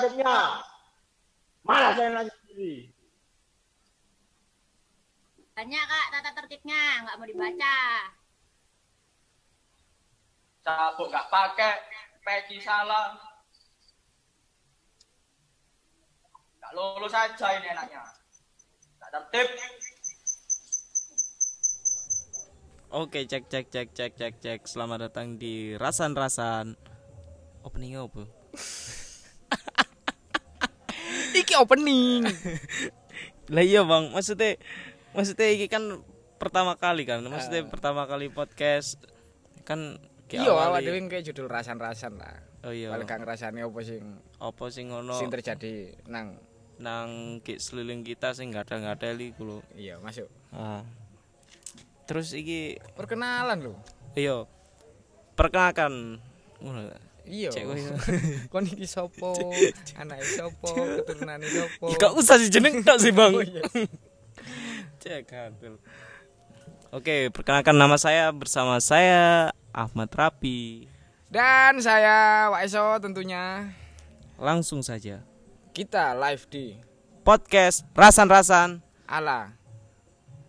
tertibnya. Malah saya nanya sendiri. Banyak kak tata tertibnya, nggak mau dibaca. Sabuk nggak pakai, peci salah. Nggak lulus aja ini enaknya. Nggak tertib. Oke, cek cek cek cek cek cek. Selamat datang di Rasan Rasan. Openingnya apa? Iki opening. Lah iya bang, maksudnya maksudnya iki kan pertama kali kan, maksudnya pertama kali podcast kan Iya, awak dhewe kayak judul rasan-rasan lah. Oh iya. Paling gak ngrasani apa sing sing ngono sing terjadi nang nang ki sekeliling kita sing nggak ada nggak ada iku lho. iya masuk. Ah. Terus iki Perkenalan lho. iya perkenalkan ngono. Iya. Kon iki sapa? Anake sapa? Keturunane sapa? Gak usah sih jeneng tok sih bang. Oh, iya. Cek gatel. Oke, perkenalkan nama saya bersama saya Ahmad Rapi. Dan saya Waiso tentunya Langsung saja. kita live di Podcast Rasan-rasan. ala.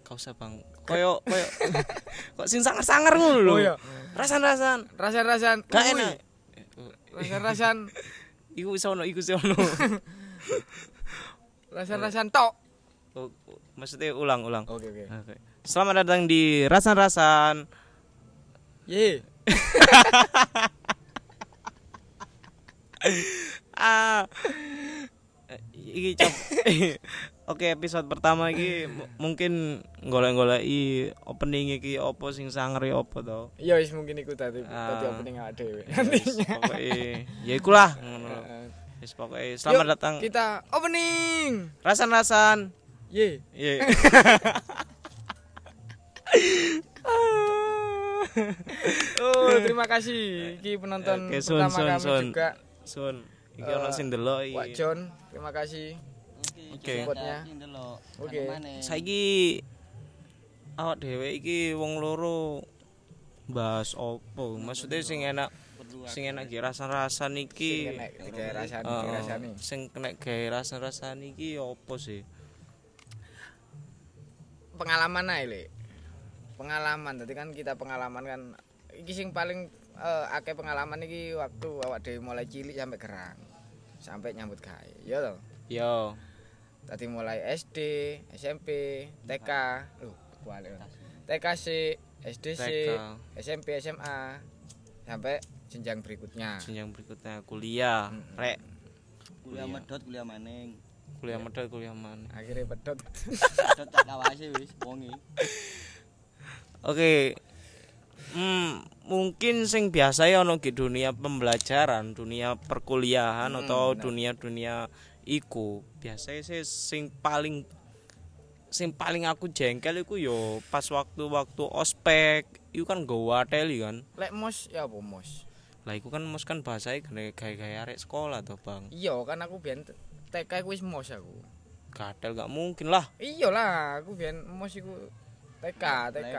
Kau usah bang. Koyo koyo. Kok sing sangar-sangar ngono lho. Oh, iya. Rasan-rasan. Rasan-rasan. Gak Uy, enak. Rasan-rasan. Iku iso ono, iku iso ono. Rasan-rasan tok. Oh, oh, Maksudnya ulang-ulang. Oke oke. Oke. Selamat datang di Rasan-rasan. Ye. ah Eh, iki cop Oke episode pertama iki mu- mungkin golek-goleki opening iki opo sing sanger ya opo to. Ya wis mungkin iku tadi Ah. tadi opening awake dhewe. Wis, Pokoke ya ikulah ngono. Wis pokoke selamat datang Kita opening. rasan-rasan. Ye. Iya. Oh, terima kasih. Iki penonton Oke, sun, pertama sun, kami sun. juga. Sun, iki Eh, ono sing delok iki. Wak John, terima kasih. Oke. Oke. Saiki awak dhewe iki wong loro bahas opo? Maksudnya sing enak sing enak ki rasan-rasan iki. Sing kena digawe rasani, Heeh. rasani. Sing kena gawe rasan-rasan iki opo sih? Pengalaman ae, Le. Pengalaman. Tadi kan kita pengalaman kan iki sing paling eh, akeh pengalaman iki waktu awak dhewe mulai cilik sampai gerang. Sampai nyambut gawe. Ya toh. Yo. Tadi mulai SD, SMP, TK, balik. TK sih, SD sih, TK. SMP, SMA, sampai jenjang berikutnya. Jenjang berikutnya kuliah, Mm-mm. rek. kuliah medot kuliah maning Kuliah medal kuliah mana? Akhirnya pedot. medot tak kawase wis wongi Oke. Hmm, mungkin sing biasa ya ono dunia pembelajaran, dunia perkuliahan Hmm, atau dunia-dunia iku. Biasanya sih sing paling sing paling aku jengkel iku yo pas waktu-waktu ospek, iku kan gowa teli kan. Lek mos ya apa mos? Lah iku kan mos kan bahasanya gaya gaya arek sekolah toh, Bang. Iya kan aku biyen TK iku wis mos aku. Gadel gak mungkin lah. Iya lah, aku biyen mos iku TK, TK.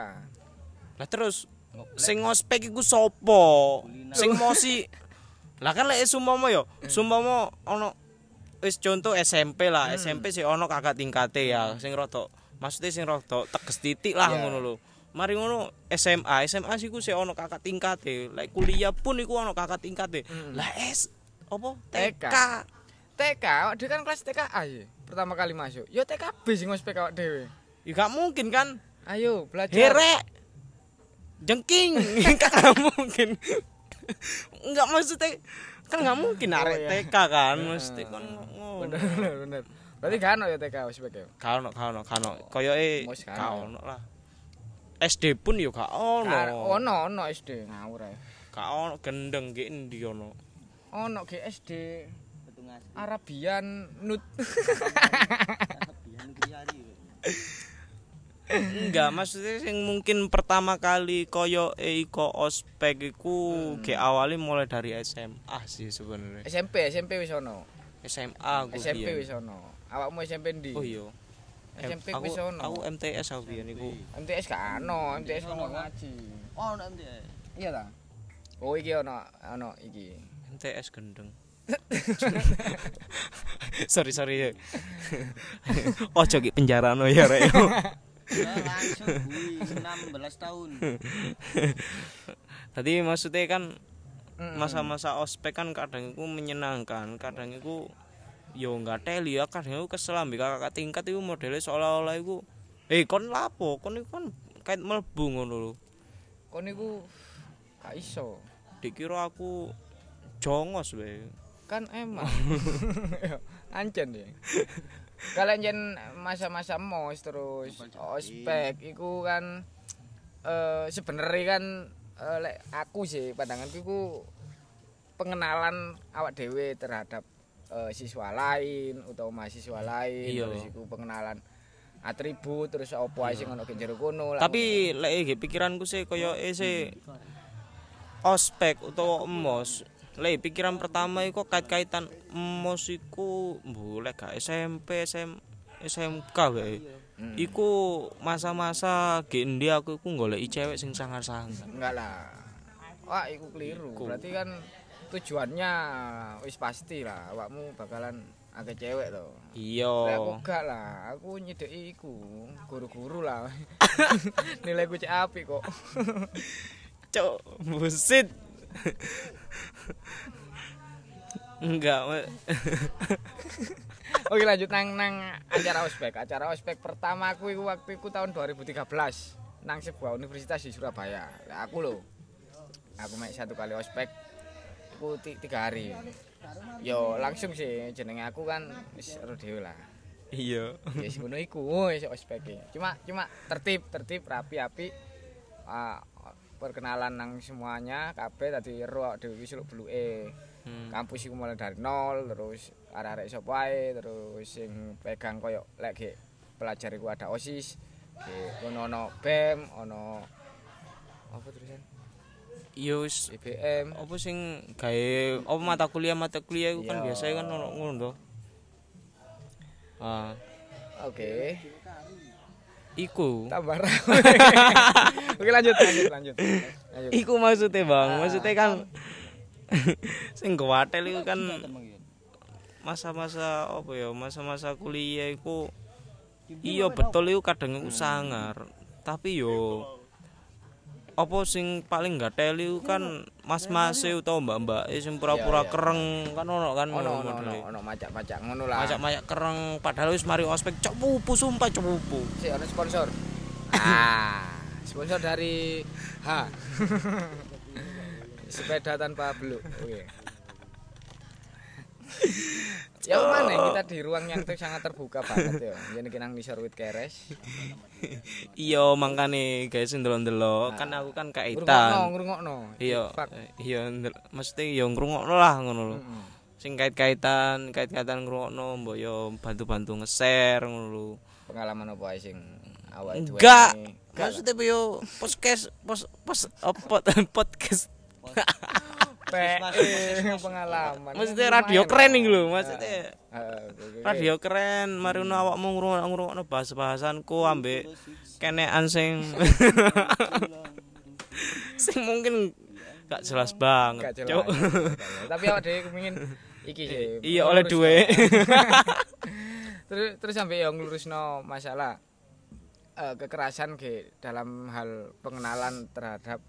Lah terus sing ngospek iku sopo? Sing mosi Lah kan lek sumpama yo, sumpama ono wis contoh SMP lah, Hmm. SMP sih ono kakak tingkate ya, sing rada maksudnya sing rada teges titik lah Iya. ngono lho. Mari ngono SMA, SMA sih ku sih ono kakak tingkate. Lek kuliah pun iku ono kakak tingkate. Hmm. Lah S apa TK. TK. TK, dhewe kan kelas TKA ya. Pertama kali masuk. Yo TKB sing ngospek awak dhewe. Ya gak mungkin kan? Ayo belajar. Herek. Jengking. Gak mungkin. Enggak maksudnya kan nggak mungkin Oh, arek iya. TK kan mesti kan. Bener bener bener. Berarti kan ya TK ospek ya. Kano kano kano koyoke kan. kano lah. SD pun yo gak ono. Ono ono SD ngawur ae. Gak ono gendeng ki endi ono. Ono ge SD Arabian Nut. biyen kriyari Enggak, maksudnya sing mungkin pertama kali koyo iko ospek iku Hmm. ge awalnya mulai dari SMA sih sebenarnya. SMP SMP wis ono. SMA aku SMP wis ono. Awakmu SMP ndi? Oh iya. SMP aku, wis ono. aku MTS aku biyen iku. MTS gak ono, MTS ono ngaji. oh nek MTS Iya ta? Oh iki ono ono iki. MTS gendeng. sorry sorry ojo ki penjara no ya rek Ya, langsung kuwi 16 tahun. tadi maksudnya kan masa-masa ospek kan kadang itu menyenangkan kadang itu yo nggak teli ya kadang itu kesel ambek kakak tingkat itu modelnya seolah-olah itu eh kon lapo kon itu kan kait melbu ngono lho. Kon niku gak iso. Dikira aku jongos we kan emang. Ancen ya kalian jen masa-masa mos terus ospek iku kan eh sebenarnya kan eh, lek aku sih pandanganku iku pengenalan awak dewe terhadap eh, siswa lain atau mahasiswa lain Iya. terus iku pengenalan atribut terus opo ae sing ono ing jero kono tapi lek iki pikiranku sih koyo eh sih ospek utawa emos lek pikiran pertama iku kait-kaitan emos iku boleh gak SMP SM, SMK wae Hmm. iku masa-masa gendi aku iku golek cewek sing sangar-sangar enggak lah wah iku keliru Iku. berarti kan tujuannya wis pasti lah awakmu bakalan agak cewek to iya aku gak lah, aku nyedeki iku guru-guru lah. Nilaiku cek apik kok. cok busit enggak. Oke lanjut nang nang acara ospek. Acara ospek pertama aku iku waktu iku tahun 2013 nang sebuah universitas di Surabaya. Lah aku lho. Aku mek satu kali ospek ti- tiga hari. Yo langsung sih jenenge aku kan wis ero dhewe lah. iya Ya sing ngono iku wis ospeke. Cuma cuma tertib, tertib rapi api. Perkenalan nang semuanya kabeh tadi awake dhewe wis beluke. Hmm. kampus iku mulai dari nol terus arek-arek sapa ae terus sing pegang koyo lek ge pelajar iku ada OSIS ge ono ono BEM ono apa terusan wis IBM apa sing gawe apa mata kuliah mata kuliah itu kan biasanya kan ono ngono to. Ah, oke iku. tambah rame. oke lanjut lanjut lanjut lanjut Iku maksudnya, Bang. Maksudnya kan sing gawatel itu kan masa-masa apa ya? Masa-masa kuliah iku iya betul itu kadang iku sangar. Tapi yo apa sing paling gak teli kan mas-mas utawa mbak-mbak sing pura-pura Iya, iya. kereng kan ono kan ono ono ono ono macak-macak ngono lah. Majak-majak kereng padahal wis mari ospek cok pupu sumpah cok pupu. si ono sponsor. Ah sponsor dari H. Sepeda tanpa beluk oke ya mana kita di ruang yang ter- sangat terbuka banget ya jadi kita ngisor wit keres Iya mangkane guys ndelok-ndelok kan aku kan kaitan. ngrungokno Iya, Fuck. eh, iya ndel- mesti ya ngrungokno lah ngono lho. Mm-mm. Sing kait-kaitan, kait-kaitan ngrungokno mbok yo bantu-bantu nge-share ngono lho. pengalaman apa ae sing awal Enggak. Maksudnya yo podcast pos pos apa podcast. Pe- pengalaman Maksudnya radio keren iki lho, maksudnya oke. radio keren, mari ngono awakmu ngrungokno bahas-bahasanku ambek kenean sing sing mungkin gak jelas banget. Cuk. Tapi awak dhewe kepengin iki sih. Iya oleh duit. terus terus sampai yang ngelurusno masalah eh, kekerasan ke dalam hal pengenalan terhadap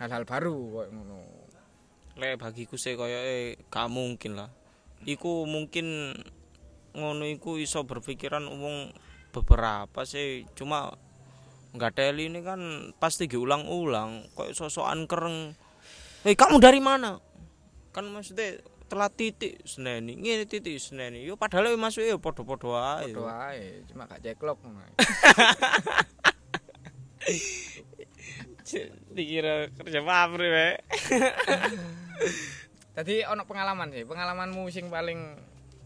hal-hal baru koyo ngono. Lek bagiku sih koyoke gak mungkin lah. Iku mungkin ngono iku iso berpikiran wong beberapa sih. Cuma nggak teli ini kan pasti diulang-ulang kayak sosokan kereng. Hei kamu dari mana? Kan maksudnya telat titik seneni. Ngene titik seneni. Yo padahal masuk yo podo-podo ae. Padha wae, cuma gak ceklok. Ae. dikira kerja pabrik we Tadi ono pengalaman sih, pengalamanmu sing paling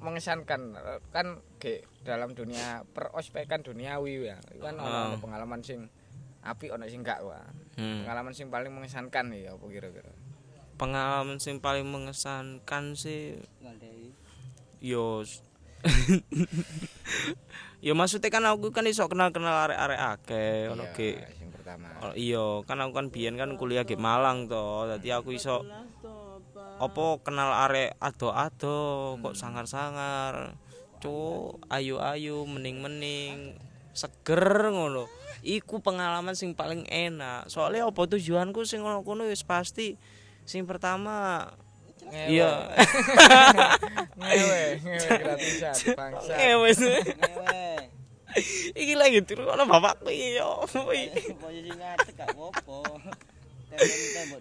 mengesankan kan ke dalam dunia perospekan duniawi ya. Kan ono, ono pengalaman sing api ono sing gak wah. Hmm. Pengalaman sing paling mengesankan ya apa kira-kira? pengalaman sing paling mengesankan sih yo yo maksudnya kan aku kan iso kenal kenal arek arek akeh ono Iya, ge pertama. Oh, iya kan aku kan biyen kan kuliah di Malang to dadi aku iso apa kenal arek ado-ado kok sangar-sangar. Cuk ayu-ayu mening-mening seger ngono. Iku pengalaman sing paling enak. Soalnya apa tujuanku sing ngono kono wis pasti sing pertama iya. Ngewe ngewe gratisan bangsa wis Ngewe. iki lagi turu ana bapakku iya. Posisi ngadeg gak apa-apa. Tembok-tembok.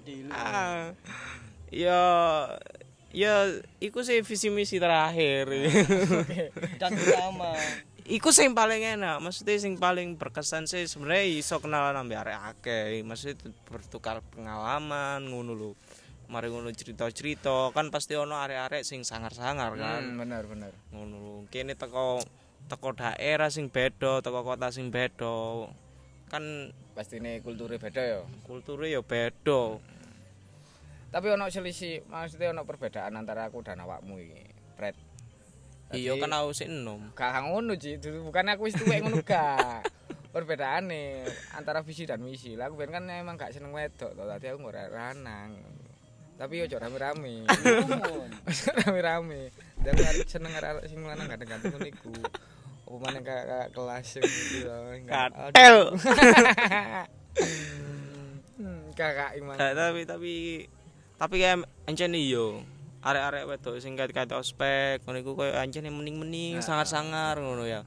Ah, ya ya iku sih visi misi terakhir. Dan utama. iku sing paling enak maksudnya sing paling berkesan sih sebenarnya iso kenalan ambek arek akeh. Maksudnya bertukar pengalaman ngono lho. Mari ngono cerita-cerita kan pasti ono arek-arek sing sangar-sangar kan. Hmm, bener bener. Ngono lho kene teko teko daerah sing beda teko kota sing beda. Kan pasti ini kulturnya beda ya? Kulturnya ya beda tapi ono selisih maksudnya ono perbedaan antara aku dan awakmu iki Fred. Iya kan aku sik enom. gak ngono Ci Dulu bukan aku wis tuwek ngono gak. Perbedaane antara visi dan misi. Lah aku ben kan emang gak seneng wedok to. Tadi aku ngora lanang. Tapi yo rame-rame. Rame-rame. Dan aku seneng arek sing lanang ganteng-ganteng ngono iku. Apa maneh kakak kakak kelas gitu katel. Hmm, kakak iman Gak, tapi tapi tapi kayak ancen iyo arek-arek wedok sing kait-kait ospek ngono iku koyo ancen mending-mending sangar-sangar ngono ya.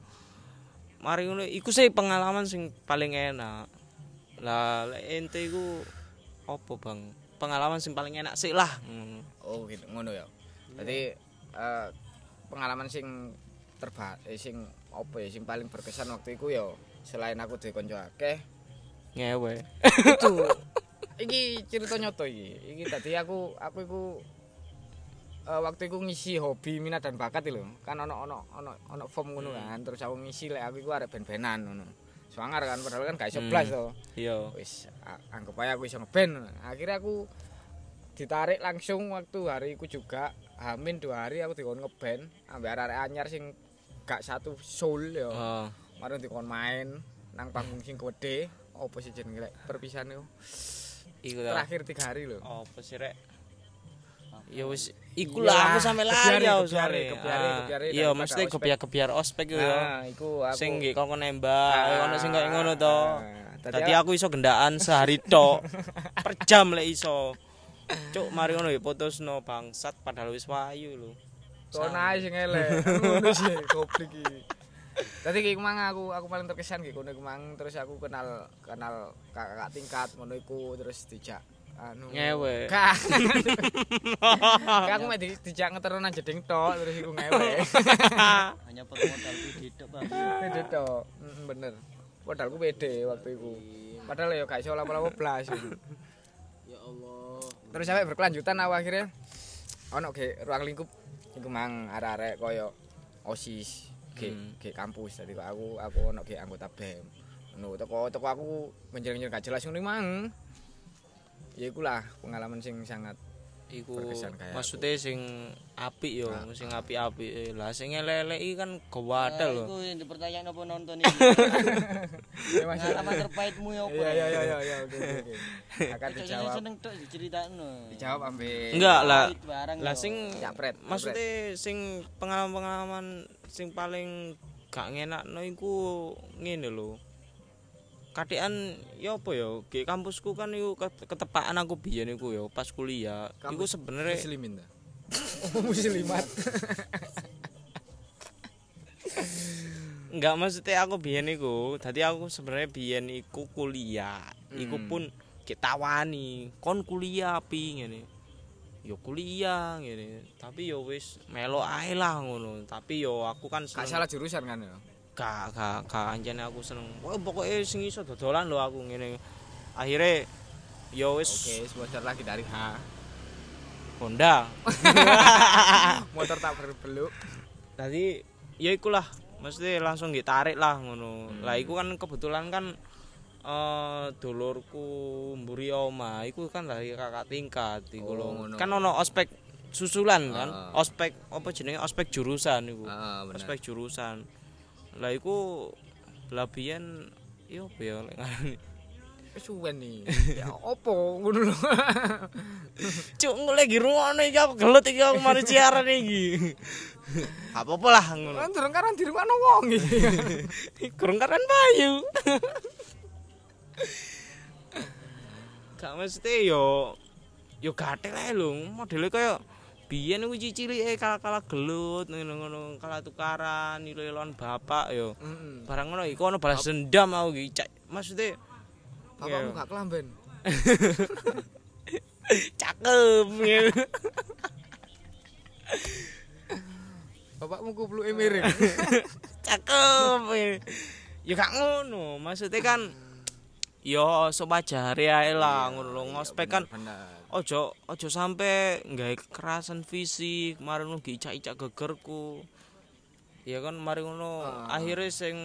Mari ngono iku sih pengalaman sing paling enak. Lah ente iku opo bang? Pengalaman sing paling enak sih lah. Ngono oh gitu ngono ya. Jadi eh, pengalaman sing terba eh, sing apa ya sing paling berkesan waktu itu ya selain aku duwe kanca akeh. Ngewe. Itu iki cerita nyoto iki. Iki tadi aku aku iku eh, waktu iku ngisi hobi minat dan bakat lho. Kan ono ono ono ono form ngono kan. Terus aku ngisi lek aku iku arek ben-benan ngono. Swanger kan padahal kan gak iso Hmm. blas to. Iya. Wis anggap aja aku iso ngeband akhirnya aku ditarik langsung waktu hari iku juga. Hamin dua hari aku dikon ngeband ambek arek anyar sing gak satu soul ya oh Mari dikon main nang panggung sing gede. Opo sih jenenge perpisahan itu iku terakhir tiga hari lho opo sih rek ya wis iku lah aku sampe lari ya kebiare, Ah, iya mesti ospek. kebiar-kebiar ospek yo ya nah iku aku sing nggih kok nembak Ah, ono sing koyo ngono to tadi aku iso gendaan sehari tok. per jam lek iso. Cuk, mari ngono ya putusno bangsat padahal wis wayu lho. Kon ae sing elek. Ngono sih goblok iki. Dadi iki mang aku aku paling terkesan iki kono mang terus aku kenal kenal kakak tingkat ngono iku terus dijak anu Ngewe. Kak. Aku mek di- dijak ngeterno nang jeding tok terus iku ngewe. Hanya pakai modal video tok, Bang. Pede tok. Bener. Modalku pede waktu iku. Padahal ya gak iso lama-lama blas iku. Ya Allah. Terus sampai berkelanjutan aku akhirnya ono ge ruang lingkup iku mang arek-arek koyo OSIS ge Hmm. ge kampus dadi kok aku aku ono ge anggota BEM. Ngono teko teko aku menjeng-menjeng gak jelas ngono mang. Ya iku lah pengalaman sing sangat Iku maksudnya sing apik yo, Ah. sing apik-apik. Lah sing elek iki kan gawadel lho. Iku yang dipertanyakan apa nonton ya Mas. Pengalaman terbaikmu ya apa? Iya iya iya iya iya oke oke. Akan dijawab seneng tok diceritakno. dijawab ambek Enggak lah. Lah yo. sing Japret, maksudnya sing pengalaman-pengalaman sing paling gak ngenakno iku ngene lho. Kadean ya apa ya? Di kampusku kan iku ket- ketepaan aku biyen iku ya pas kuliah. Iku Kampus sebenarnya muslimin ta. Oh muslimat. Enggak maksudnya aku biyen iku, dadi aku sebenarnya biyen iku kuliah. Iku Hmm. pun kita tawani, kon kuliah api ngene. Yo kuliah ngene, tapi yo wis melo ae lah ngono. Tapi yo aku kan seneng salah jurusan kan ya. Gak gak gak anjene aku seneng. Wah pokoknya sing iso dodolan lho aku ngene. Akhirnya yo wis Oke, sponsor lagi dari H. Honda. Motor tak berbeluk. Tadi ya ikulah mesti langsung ditarik lah ngono. Hmm. Lah iku kan kebetulan kan eh dulurku mburi oma iku kan dari kakak tingkat iku Oh, ngono. Kan ono ospek susulan kan. Ah. Ospek apa jenenge ospek jurusan iku. Bener. ospek jurusan. Lah iku lah biyen yo apa ya lek ngarani. suwen nih. Ya opo ngono lho. Cuk lagi rungono iki aku gelut iki aku mari siaran iki. Apa-apa lah ngono. Kan durung karan di rumah wong iki. Kurang karan bayu. Gak mesti yo yo gatel ae lho, modele kaya biyen iku cicilike kala-kala gelut ngono-ngono, kala tukaran ilo-iloan bapak yo. Heeh. Barang ngono iku ono balas dendam aku iki. Cak, Maksudnya Bapakmu gak kelamben. cakep. Bapakmu kupluke miring. cakep ya gak ngono maksudnya kan yo sewajare ae lah ngono lho. ngospek kan ojo ojo sampe nggawe kekerasan fisik. Mari ngono icak-icak gegerku. Ya kan mari ngono. Ah. akhirnya sing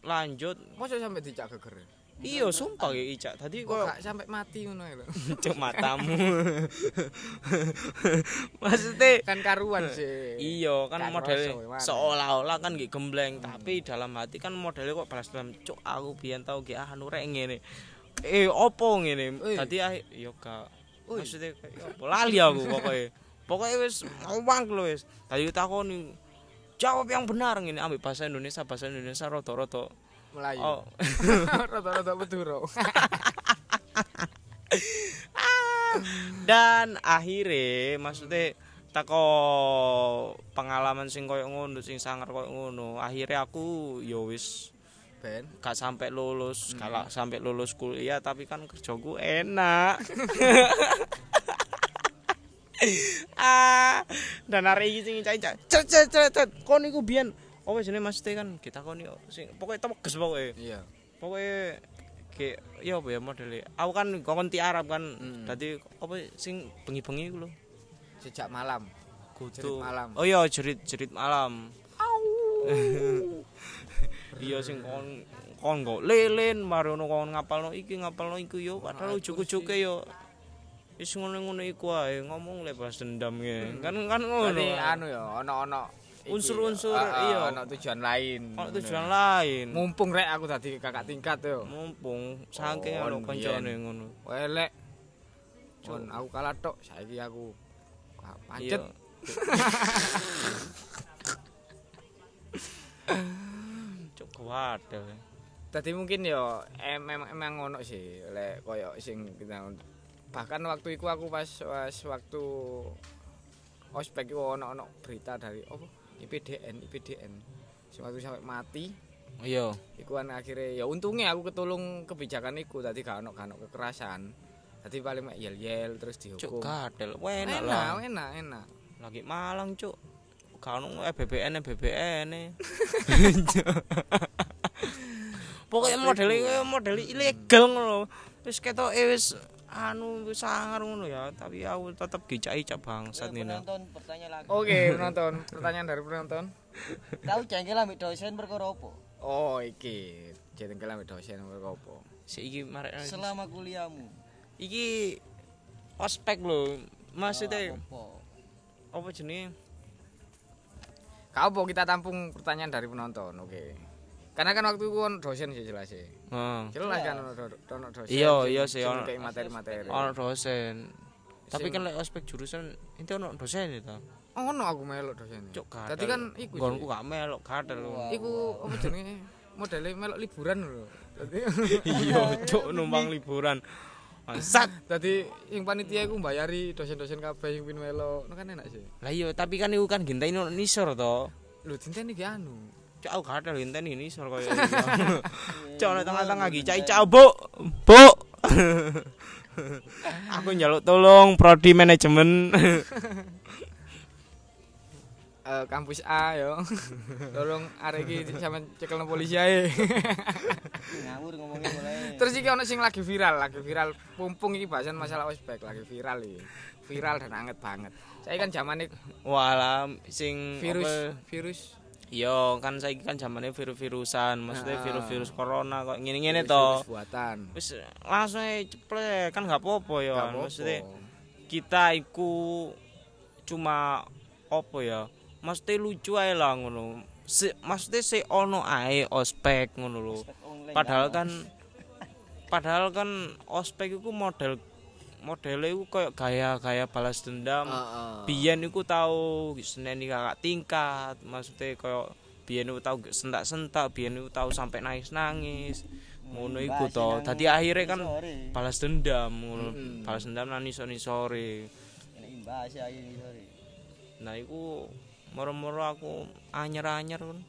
lanjut. Mosok sampe dicak geger. Iya sumpah ya icak tadi Kok kok gak sampe mati ngono lho. cuk matamu. Maksudnya Kan karuan sih. Iya kan modelnya seolah-olah kan gak gembleng tapi dalam hati kan modelnya kok balas dendam cuk aku biyen tau gak anu rek ngene. Eh opo ngene? Tadi ah yo gak. Maksudnya opo lali aku pokoknya pokoknya wis ngomong lho wis. Tadi takoni jawab yang benar ngene ambil bahasa Indonesia bahasa Indonesia roto-roto Melayu. oh Rata-rata Madura. dan akhirnya maksudnya tako pengalaman sing koyo ngono sing sangar koyo ngono akhirnya aku yo wis Ben. gak sampai lulus kalau sampai lulus kuliah tapi kan kerjaku enak ah dan hari ini sing cai-cai cet cet cet cet kon iku biyen wis jenenge Mas kan kita kon yo sing pokoknya tegas pokoknya Iya. pokoknya kayak ya apa ya modelnya aku kan ti Arab kan Hmm. tadi apa sing bengi-bengi iku lho. Sejak malam. Jerit malam. oh iya jerit jerit malam. Iya sing kon kon kok lelen mari ono kon ngapalno iki ngapalno iku yo. Padahal ujuk-ujuke yo. Wis ngono-ngono iku ae ngomong le balas dendam ya kan kan ngono. Anu ya, ono-ono Unsur-unsur, ah, ah, iya. Ono tujuan lain. ono tujuan lain Mumpung rek aku tadi kakak tingkat yo. mumpung saking Oh, ono kancane ngono Welek. Con aku kalah tok, saiki aku pancet. Cuk kuwadah. Tadi mungkin yo emang emang ngono sih, lek koyo sing kita bahkan waktu itu aku pas, pas waktu ospek itu ono ono berita dari apa IPDN IPDN waktu sampai mati Iya. iku kan akhirnya ya untungnya aku ketulung kebijakan iku tadi gak ono gak ono kekerasan tadi paling mek yel yel terus Cuk dihukum kadel. Wah, enak lah. enak enak Lagi Malang, Cuk. Kan eh BBN BBN. Pokoknya kaya model ilegal ngono. Wis ketoke wis anu sangar ngono ya, tapi aku tetep gicak-icak bangsat ini. Penonton pertanyaan lagi. oke penonton pertanyaan dari penonton Tahu jengkel ambek dosen perkara apa? oh iki jengkel ambek dosen mereka apa Saiki marek Selama kuliahmu. iki ospek lho. Maksudnya Apa? apa jenenge? Kau kita tampung pertanyaan dari penonton, oke. Karena kan waktu kan dosen sih jelas sih. Heeh. Jelas kan ono do- ono dosen. Iya, iya sih, ono- materi-materi. Ono dosen. Tapi kan lek ospek jurusan itu ono dosen itu. Ono aku melok dosen. Cuk. Tadi kan iku. Gonku gak melok kadal. Iku apa jenenge? Modelnya melok liburan lho. Tadi Iya, cuk numpang liburan. Bangsat. Tadi yang panitia iku mbayari dosen-dosen kabeh sing pin melok. Ono kan enak sih. Lah iya, tapi kan iku kan genteni ono nisor to. Lho dinten iki anu. Cuk aku kadal genteni nisor koyo. Cuk ono tengah-tengah iki cai cak bu. Bu. Aku njaluk tolong prodi manajemen. Eh, kampus A yo. Tolong arek iki sampe cekel nang polisi ae. Ngawur ngomongnya mulai. Terus iki ono sing lagi viral, lagi viral. Pumpung iki bahasan masalah ospek lagi viral iki. Viral dan anget banget. Saya kan zamane Walah sing virus apa- virus Yo kan saiki kan zamane virus-virusan, maksudnya virus-virus corona kok ngene-ngene to. virus buatan. Wis langsung ae ceplek kan gak apa-apa ya. Gak apa-apa. Maksudnya kita iku cuma apa ya? Mesti lucu ae lah ngono. Si, maksudnya si ono ae ospek ngono lho. Padahal kan padahal kan ospek iku model modele iku koyo gaya-gaya balas dendam. Heeh. Biyen iku tau seneni kakak tingkat, maksudnya koyo biyen iku tau sentak-sentak, biyen iku tau sampai nangis-nangis. Ngono iku to. Dadi akhirnya kan balas dendam. Mm-mm. Balas dendam nang iso-isore. Nek imbas ya. Nah iku moro-moro aku anyer-anyer kan.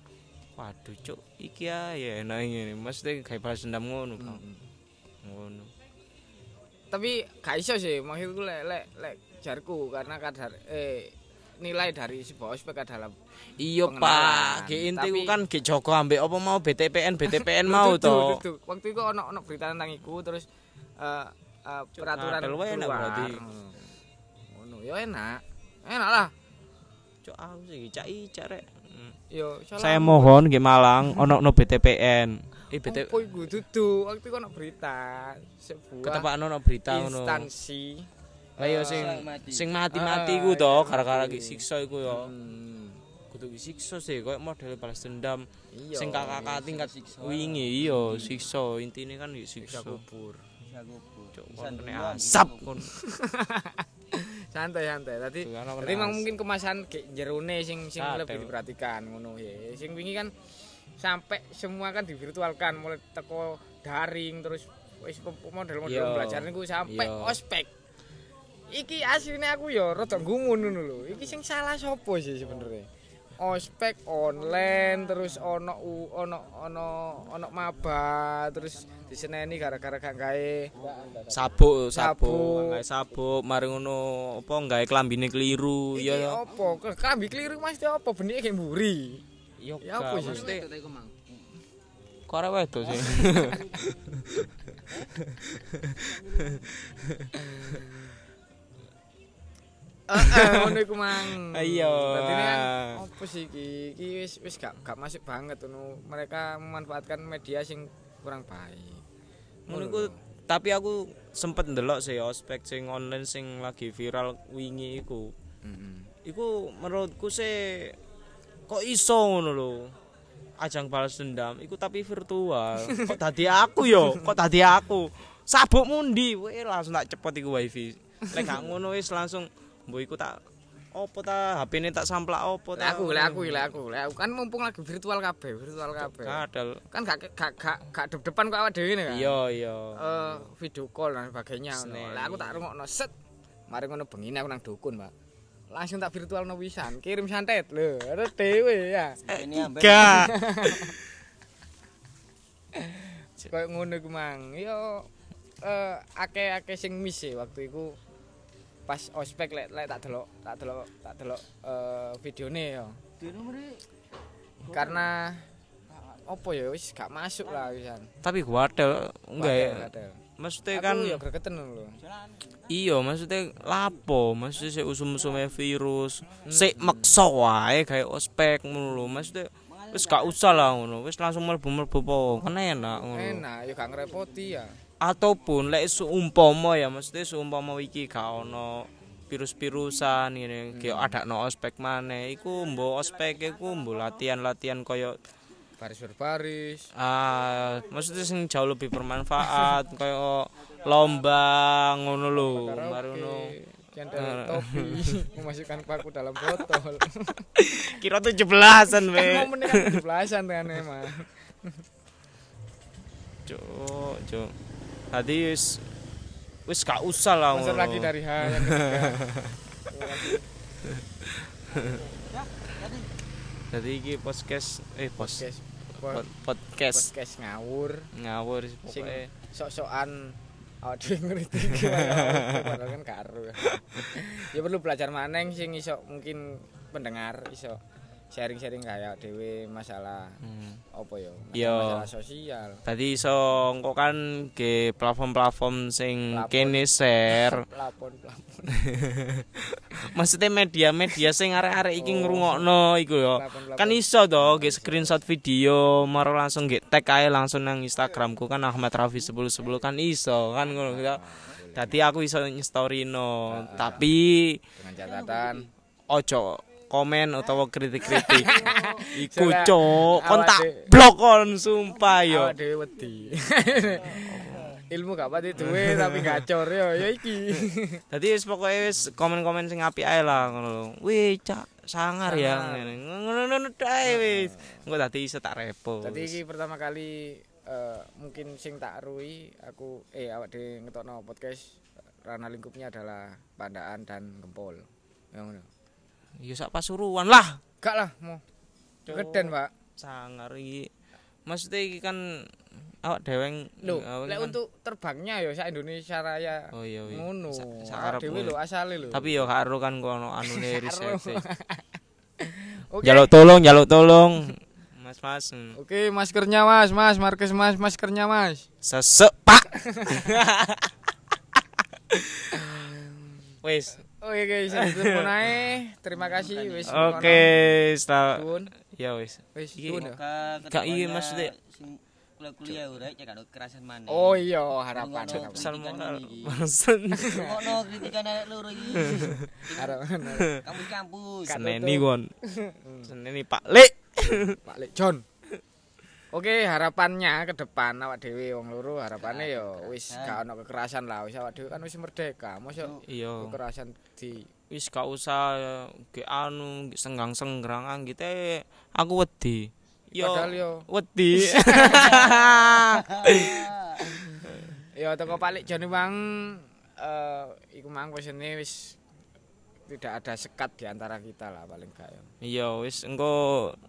Waduh cuk, iki ae enak ngene. Mesti gawe balas dendam ngono kan. Ngono. Tapi gak iso sih, maksudku lek lek lek jarku karena kadar eh nilai dari sebuah ospek adalah Iya. Pak, ge inti Tapi- kan ge Joko ambek apa mau BTPN BTPN mau to. Waktu itu ono ono berita tentang iku terus eh eh, peraturan wae enak berarti. Ngono, ya enak. Enak lah. Cuk aku sih cak icak rek. Hmm. Yo, salah. Saya mohon nggih Malang ono no BTPN. Eh BT Apa iku dudu? Waktu ono berita sebuah ketepakno no berita ngono. instansi Lah yo sing mati. sing mati-mati Ah, ku to gara-gara mati. ki siksa iku yo. Hmm, Kudu ki siksa sih koyo model balas dendam. Sing kakak tingkat siksa. wingi iya siksa intine kan yo siksa. kubur. Bisa gubuk. Cuk Bisa kon asap kon. Santai santai. Tadi Jadi memang mungkin kemasan kayak jerone sing sing Kadel. lebih diperhatikan ngono ya. Sing wingi kan sampai semua kan divirtualkan mulai teko daring terus wis model-model pembelajaran niku sampai Iya. ospek. Iki aslinya aku ya rada gumun ngono lho. Iki sing salah sopo sih sebenarnya? Ospek online terus ono u- ono ono ono maba terus diseneni gara-gara gak gawe sabuk Sabuk. gawe sabuk mari ngono apa gawe klambine keliru Iki ya opo? Klambi keliru mesti opo benike kayak mburi. ya Ya apa sih? mesti kok wedok sih Heeh, ngono iku mang. Iya. Dadi kan opo sih iki? Iki wis wis gak gak masuk banget ngono. Mereka memanfaatkan media sing kurang baik. ngono iku tapi aku sempet ndelok sih ospek sing online sing lagi viral wingi iku Heeh. iku menurutku sih kok iso ngono lho ajang balas dendam iku tapi virtual kok tadi aku yo kok tadi aku sabuk mundi weh langsung tak cepet iku wifi lek gak ngono wis langsung mbok iku tak opo ta HP-ne tak samplak opo ta aku, lek aku, lek aku, lek aku kan mumpung lagi virtual kabeh, virtual kabeh. kadal Kan gak gak gak gak dep-depan kok awak dhewe ini kan. iya iya Eh, video call dan sebagainya. Lek aku tak rungokno set. Mari ngono bengine aku nang dukun, Pak. Langsung tak virtual no wisan, kirim santet lho. Ada dhewe ya. Ini ambek. gak Kayak ngono iku mang. Yo eh akeh-akeh sing miss sih waktu iku pas ospek lek lek tak delok, tak delok, tak delok eh videone yo. Karena opo ya wis gak masuk lah wisan. tapi gua ada enggak ya maksudnya kan ya gregeten lho. iya maksudnya lapo maksudnya sik usum-usume virus sik meksa wae gawe ospek ngono lho maksudnya wis gak usah lah ngono wis langsung mlebu-mlebu po kan enak ngono Enak ya gak ngerepoti ya. Ataupun lek seumpama ya maksudnya seumpama iki gak ono virus-virusan ngene kayak ada no ospek maneh iku mbok ospek iku mbok latihan-latihan koyo Baris berbaris. ah maksudnya sing jauh lebih bermanfaat kayak lomba ngono lho ngono Cendol topi, memasukkan paku dalam botol. kira 17-an we Momennya kan 17-an kan emang. cuk cuk tadi wis wis gak usah lah ngono lagi dari H yang. Jadi iki podcast eh Podcast. pod- podcast Podcast ngawur. ngawur pokoke. sok-sokan awak dhewe ngritik padahal kan karo. Ya perlu belajar maneng sing iso mungkin pendengar iso sharing-sharing kayak dhewe masalah Hmm. apa ya? Masalah sosial. Tadi iso engko kan ke platform-platform sing kene share. Pelapon pelapon. Maksudnya media-media sing arek-arek iki Oh. ngrungokno iku yo. Kan iso to nge screenshot video maro langsung nge tag ae langsung nang Instagramku kan Ahmad Rafi 1010 kan iso kan ngono gitu. Dadi aku iso nge-storyno, tapi dengan catatan ojo komen utawa kritik-kritik. Iku cok, kon tak blok kon sumpah yo. awak dhewe wedi. ilmu gak pati duwe tapi gacor yo ya iki. Dadi wis pokoke wis komen-komen sing apik ae lah ngono lho. Wih, cak sangar ya. Ngono-ngono ae wis. Engko dadi iso tak repo. Dadi iki pertama kali eh, mungkin sing tak rui aku eh awak dhewe ngetokno podcast ranah lingkupnya adalah pandaan dan gempol. Ya ngono. Ya sak pasuruan lah. Gak lah mau. Geden, Pak. Sangar iki. Maksudnya iki kan awak dhewe Lho, awak lek kan- untuk terbangnya ya sak Indonesia Raya. Oh iya iya. Ngono. Sa- Awak sakarepmu. dhewe lho asale lho. Tapi yo karo kan kono anune riset. Oke. Jaluk tolong, jaluk tolong. Mas Mas. Oke, maskernya Mas, Mas, Markes Mas, maskernya Mas. Sesek, Pak. Wis. Oke guys, telepon ae. Terima kasih wis. Oke, Suwun. ya wis. Wis Iki-. Semoga Gak iya, kedepannya maksudnya. sing kuliah-kuliah urek cek ada kekerasan mana. Oh iya, harapan. Pesan moral. ini. Bangsen. Ngono kritikan arek loro iki. Harapan. Kampus-kampus. Kan- Seneni kon. Seneni Pak Lek. Pak Lek John. Oke, harapannya ke depan awak dhewe wong loro harapane ya wis gak ono kekerasan lah. Wis awak dhewe kan wis merdeka. Mosok Iya. kekerasan di Wis gak usah ge anu ge senggang-senggrang gitu aku wedi. Yo Padahal yo wedi. ya teko Pak Lek John Bang eh iku mang wis tidak ada sekat di antara kita lah paling gak ya. Iya wis engko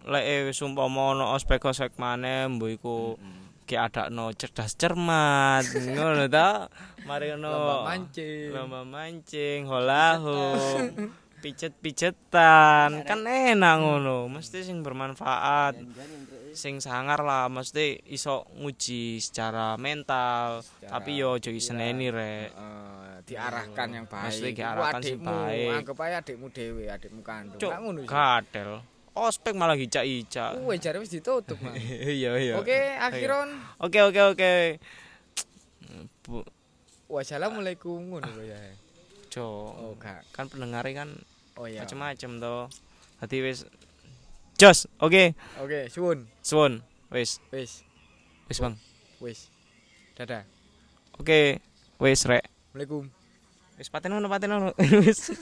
lek e wis umpama ono ospek-ospek maneh mbok iku ge adakno cerdas cermat ngono ta. Mari Lomba ono mancing. lomba mancing, holahu, pijet-pijetan. Kan enak ngono, mesti sing bermanfaat. Sing sangar lah, mesti iso nguji secara mental, tapi yo aja iseneni rek. Eh, diarahkan yang baik. Mesti diarahkan sing baik. Anggap aja adikmu dhewe, adikmu kandung. Cuk, ngono gadel. Ospek malah hicak-hicak. Kuwe jare wis ditutup, Mang. Iya iya. Oke, akhiron. Oke oke oke. Wassalamualaikum ngono ya. Jo, Oh, gak. kan pendengar kan Oh iya. macem-macem toh. Dadi wis Jos, oke. Oke, suwun. Suwun, wis. Wis, Wis, Bang. wis. Dadah. Oke, wis rek. Assalamualaikum. Wis paten ngono paten ngono. Wis.